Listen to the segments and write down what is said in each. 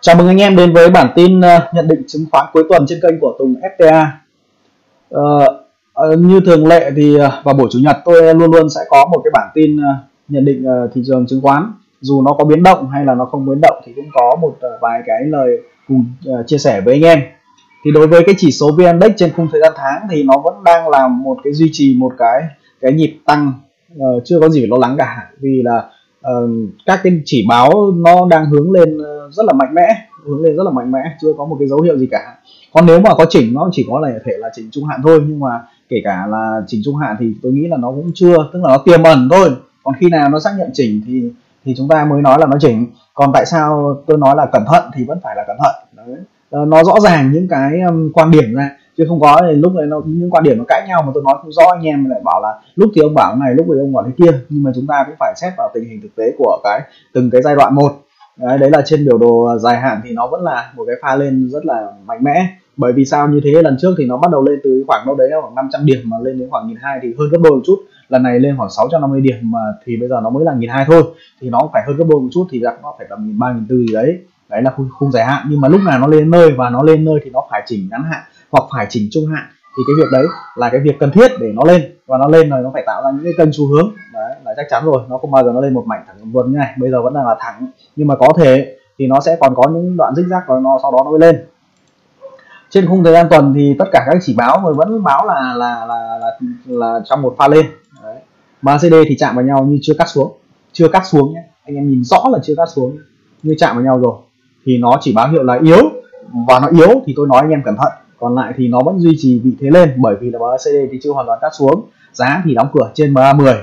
Chào mừng anh em đến với bản tin ờ, nhận định chứng khoán cuối tuần trên kênh của Tùng FTA. Ờ, ờ, như thường lệ thì ờ, vào buổi chủ nhật tôi luôn luôn sẽ có một cái bản tin nhận định thị trường chứng khoán. Dù nó có biến động hay là nó không biến động thì cũng có một vài cái lời cùng chia sẻ với anh em. Thì đối với cái chỉ số VN Index trên khung thời gian tháng thì nó vẫn đang là một cái duy trì một cái cái nhịp tăng chưa có gì lo lắng cả vì là uh, các cái chỉ báo nó đang hướng lên ờ, rất là mạnh mẽ hướng lên rất là mạnh mẽ chưa có một cái dấu hiệu gì cả. Còn nếu mà có chỉnh nó chỉ có là thể là chỉnh trung hạn thôi nhưng mà kể cả là chỉnh trung hạn thì tôi nghĩ là nó cũng chưa tức là nó tiềm ẩn thôi. Còn khi nào nó xác nhận chỉnh thì thì chúng ta mới nói là nó chỉnh. Còn tại sao tôi nói là cẩn thận thì vẫn phải là cẩn thận. Đấy. Ờ, nó rõ ràng những cái um, quan điểm ra chứ không có thì lúc này nó những quan điểm nó cãi nhau mà tôi nói không rõ anh em lại bảo là lúc thì ông bảo này lúc thì ông bảo thế kia. Nhưng mà chúng ta cũng phải xét vào tình hình thực tế của cái từng cái giai đoạn một. Đấy, đấy là trên biểu đồ dài hạn thì nó vẫn là một cái pha lên rất là mạnh mẽ. Bởi vì sao? Như thế lần trước thì nó bắt đầu lên từ khoảng đâu đấy khoảng 500 điểm mà lên đến khoảng nghìn hai thì hơn gấp đôi một chút. Lần này lên khoảng 650 điểm mà thì bây giờ nó mới là nghìn hai thôi. Thì nó phải hơn gấp đôi một chút thì nó phải tầm nghìn ba nghìn tư gì đấy. Đấy là khung, khung dài hạn. Nhưng mà lúc nào nó lên nơi và nó lên nơi thì nó phải chỉnh ngắn hạn hoặc phải chỉnh trung hạn thì cái việc đấy là cái việc cần thiết để nó lên. Và nó lên rồi nó phải tạo ra những cái kênh xu hướng. Đấy là chắc chắn rồi nó không bao giờ nó lên một mảnh thẳng vườn như này. Bây giờ vẫn đang là thẳng nhưng mà có thể thì nó sẽ còn có những đoạn rích rác và nó sau đó nó mới lên. Trên khung thời gian tuần thì tất cả các chỉ báo vẫn báo là là là là, là trong một pha lên. Đấy. MACD thì chạm vào nhau như chưa cắt xuống. Chưa cắt xuống nhé. Anh em nhìn rõ là chưa cắt xuống như chạm vào nhau rồi thì nó chỉ báo hiệu là yếu. Và nó yếu thì tôi nói anh em cẩn thận còn lại thì nó vẫn duy trì vị thế lên bởi vì là MACD thì chưa hoàn toàn cắt xuống. Giá thì đóng cửa trên MA10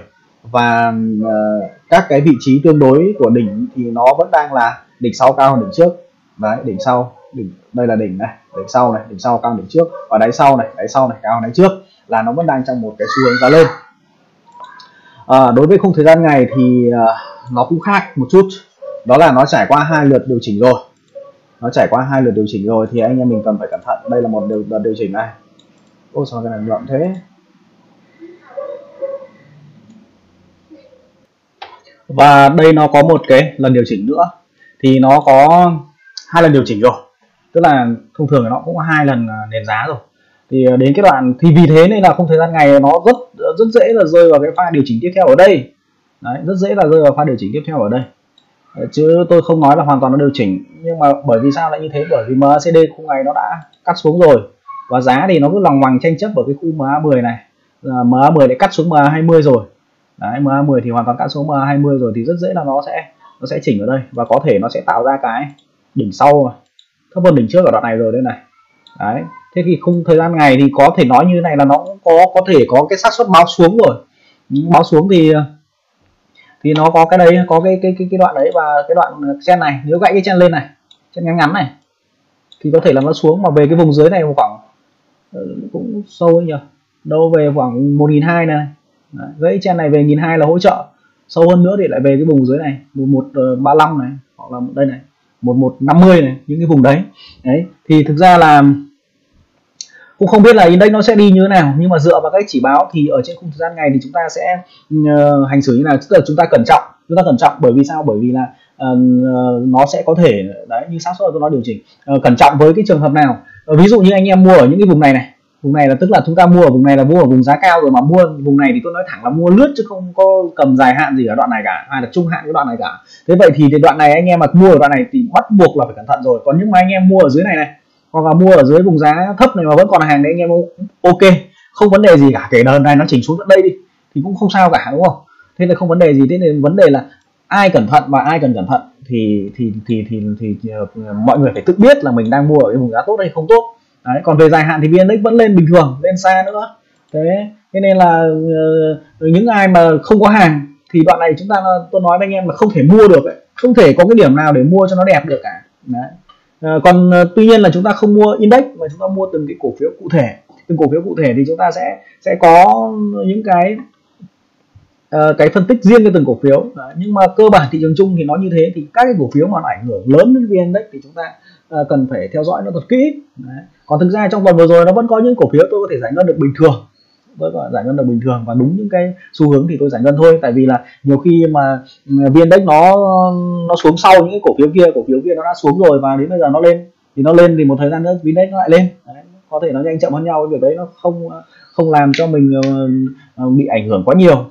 và uh, các cái vị trí tương đối của đỉnh thì nó vẫn đang là đỉnh sau cao hơn đỉnh trước. Đấy đỉnh sau đỉnh đây là đỉnh này đỉnh sau này đỉnh sau cao hơn đỉnh trước. Và đáy sau này đáy sau này cao hơn đáy trước là nó vẫn đang trong một cái xu hướng giá lên. À, đối với khung thời gian ngày thì uh, nó cũng khác một chút. Đó là nó trải qua hai lượt điều chỉnh rồi nó trải qua hai lượt điều chỉnh rồi, thì anh em mình cần phải cẩn thận. Đây là một điều đợt điều chỉnh này. Ôi sao cái này rộng thế? Và đây nó có một cái lần điều chỉnh nữa. Thì nó có hai lần điều chỉnh rồi. Tức là thông thường nó cũng có hai lần à, nền giá rồi. Thì à, đến cái đoạn thì vì thế nên là không thời gian ngày nó rất rất dễ là rơi vào cái pha điều chỉnh tiếp theo ở đây. Đấy, rất dễ là rơi vào pha điều chỉnh tiếp theo ở đây. Ờ, chứ tôi không nói là hoàn toàn nó điều chỉnh. Nhưng mà bởi vì sao lại như thế? Bởi vì MACD khung ngày nó đã cắt xuống rồi. Và giá thì nó cứ lòng hoàng tranh chấp ở cái khu MA10 này. MA10 lại cắt xuống MA20 rồi. Đấy MA10 thì hoàn toàn cắt xuống MA20 rồi thì rất dễ là nó sẽ nó sẽ chỉnh ở đây. Và có thể nó sẽ tạo ra cái đỉnh sau. Thấp hơn đỉnh trước ở đoạn này rồi đây này. Đấy, thế thì khung thời gian ngày thì có thể nói như thế này là nó có có thể có cái xác suất báo xuống rồi. Ừ, báo xuống thì thì nó có cái đấy có cái cái cái, cái đoạn đấy và cái đoạn chen này. Nếu gãy cái chen lên này chen ngắn ngắn này thì có thể là nó xuống. Mà về cái vùng dưới này khoảng ờ, cũng sâu ấy nhỉ đâu về khoảng một nghìn hai này. Đấy, gãy chen này về nghìn hai là hỗ trợ. Sâu hơn nữa thì lại về cái vùng dưới này. Một một ờ, ba năm này hoặc là đây này. Một một năm mươi này những cái vùng đấy. Đấy thì thực ra là cũng không biết là index nó sẽ đi như thế nào nhưng mà dựa vào các chỉ báo thì ở trên khung thời gian ngày thì chúng ta sẽ uh, hành xử như nào? Tức là chúng ta cẩn trọng chúng ta cẩn trọng bởi vì sao? Bởi vì là uh, nó sẽ có thể đấy như xác suất tôi nói điều chỉnh uh, cẩn trọng với cái trường hợp nào? Uh, ví dụ như anh em mua ở những cái vùng này này vùng này là tức là chúng ta mua ở vùng này là mua ở vùng giá cao rồi mà mua vùng này thì tôi nói thẳng là mua lướt chứ không có cầm dài hạn gì ở đoạn này cả hay là trung hạn cái đoạn này cả. Thế vậy thì, thì đoạn này anh em mà mua ở đoạn này thì bắt buộc là phải cẩn thận rồi. Còn những mà anh em mua ở dưới này này hoặc là mua ở dưới vùng giá thấp này mà vẫn còn hàng đấy anh em ok không vấn đề gì cả kể đợt này nó chỉnh xuống tận đây đi. Thì cũng không sao cả đúng không? Thế là không vấn đề gì thế nên vấn đề là ai cẩn thận và ai cần cẩn thận thì thì thì thì thì, thì mọi người phải tự biết là mình đang mua ở cái vùng giá tốt hay không tốt. Đấy còn về dài hạn thì vn index vẫn lên bình thường lên xa nữa. Thế thế nên là ờ, những ai mà không có hàng thì đoạn này chúng ta ờ, tôi nói với anh em là không thể mua được ấy. không thể có cái điểm nào để mua cho nó đẹp được cả. Đấy. À, còn ờ, tuy nhiên là chúng ta không mua index mà chúng ta mua từng cái cổ phiếu cụ thể. Từng cổ phiếu cụ thể thì chúng ta sẽ sẽ có những cái uh, cái phân tích riêng cho từng cổ phiếu. Đấy, nhưng mà cơ bản thị trường chung thì nó như thế thì các cái cổ phiếu mà nó ảnh hưởng lớn đến vn index thì chúng ta uh, cần phải theo dõi nó thật kỹ. Đấy. còn thực ra trong tuần vừa rồi nó vẫn có những cổ phiếu tôi có thể giải ngân được bình thường với giải ngân được bình thường. Và đúng những cái xu hướng thì tôi giải ngân thôi. Tại vì là nhiều khi mà ừ, viên index nó nó xuống sau những cái cổ phiếu kia cổ phiếu kia nó đã xuống rồi và đến bây giờ nó lên thì nó lên thì một thời gian nữa viên index nó lại lên. Đấy, có thể nó nhanh chậm hơn nhau cái việc đấy nó không không làm cho mình ờ, ờ, bị ảnh hưởng quá nhiều.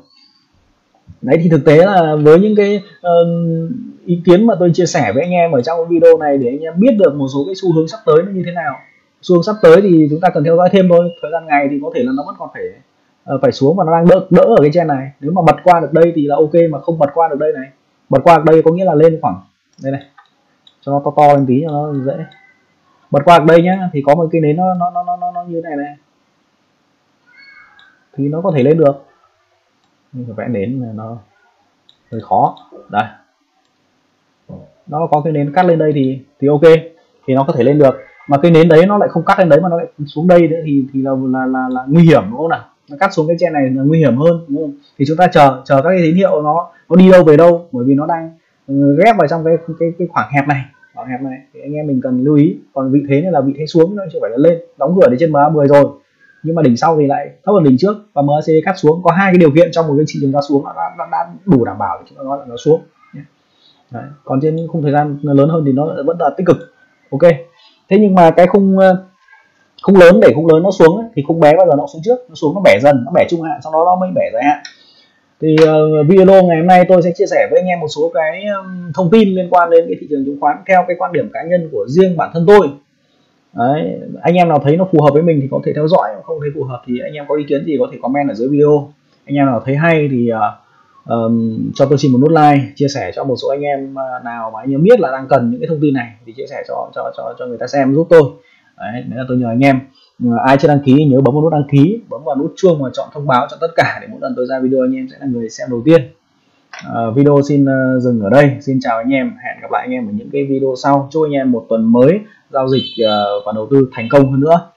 Đấy thì thực tế là với những cái uh, ý kiến mà tôi chia sẻ với anh em ở trong video này để anh em biết được một số cái xu hướng sắp tới nó như thế nào xuống sắp tới thì chúng ta cần theo dõi thêm thôi. Thời gian ngày thì có thể là nó vẫn còn phải ờ, phải xuống và nó đang đỡ đỡ ở cái trên này. Nếu mà bật qua được đây thì là ok mà không bật qua được đây này. Bật qua được đây có nghĩa là lên khoảng, đây này. Cho nó to to lên tí cho nó dễ. Bật qua được đây nhá, thì có một cái nến nó nó nó nó nó như này này. Thì nó có thể lên được. Nhưng mà vẽ nến này nó hơi khó. Đây. Nó có cái nến cắt lên đây thì thì ok. Thì nó có thể lên được mà cái nến đấy nó lại không cắt lên đấy mà nó lại xuống đây nữa thì thì là là là, là nguy hiểm đúng không nào? Nó cắt xuống cái trên này là nguy hiểm hơn đúng không? thì chúng ta chờ chờ các cái tín hiệu nó nó đi đâu về đâu bởi vì nó đang ừ, ghép vào trong cái cái cái khoảng hẹp này. Khoảng hẹp này thì anh em mình cần lưu ý. Còn vị thế này là vị thế xuống nó chưa phải là lên. Đóng cửa đến trên MA 10 rồi. Nhưng mà đỉnh sau thì lại thấp hơn đỉnh trước. Và MAC cắt xuống. Có hai cái điều kiện trong một cái thị trường ra xuống đã, đã, đã đủ đảm bảo để chúng ta nói là nó xuống. Đấy. còn trên khung thời gian lớn hơn thì nó vẫn là tích cực. Ok thế nhưng mà cái khung ờ, khung lớn để khung lớn nó xuống ấy, thì khung bé bao giờ nó xuống trước nó xuống nó bẻ dần nó bẻ trung hạn sau đó nó mới bẻ dài hạn. Thì uh, video ngày hôm nay tôi sẽ chia sẻ với anh em một số cái um, thông tin liên quan đến cái thị trường chứng khoán theo cái quan điểm cá nhân của riêng bản thân tôi. Đấy, anh em nào thấy nó phù hợp với mình thì có thể theo dõi không thấy phù hợp thì anh em có ý kiến gì có thể comment ở dưới video. Anh em nào thấy hay thì uh, um, cho tôi xin một nút like chia sẻ cho một số anh em à, nào mà anh em biết là đang cần những cái thông tin này thì chia sẻ cho cho cho cho người ta xem giúp tôi. Đấy, đấy là tôi nhờ anh em. Ừ, ai chưa đăng ký nhớ bấm vào nút đăng ký bấm vào nút chuông và chọn thông báo cho tất cả để mỗi lần tôi ra video anh em sẽ là người xem đầu tiên. Uh, video xin uh, dừng ở đây. Xin chào anh em. Hẹn gặp lại anh em ở những cái video sau. Chúc anh em một tuần mới giao dịch uh, và đầu tư thành công hơn nữa.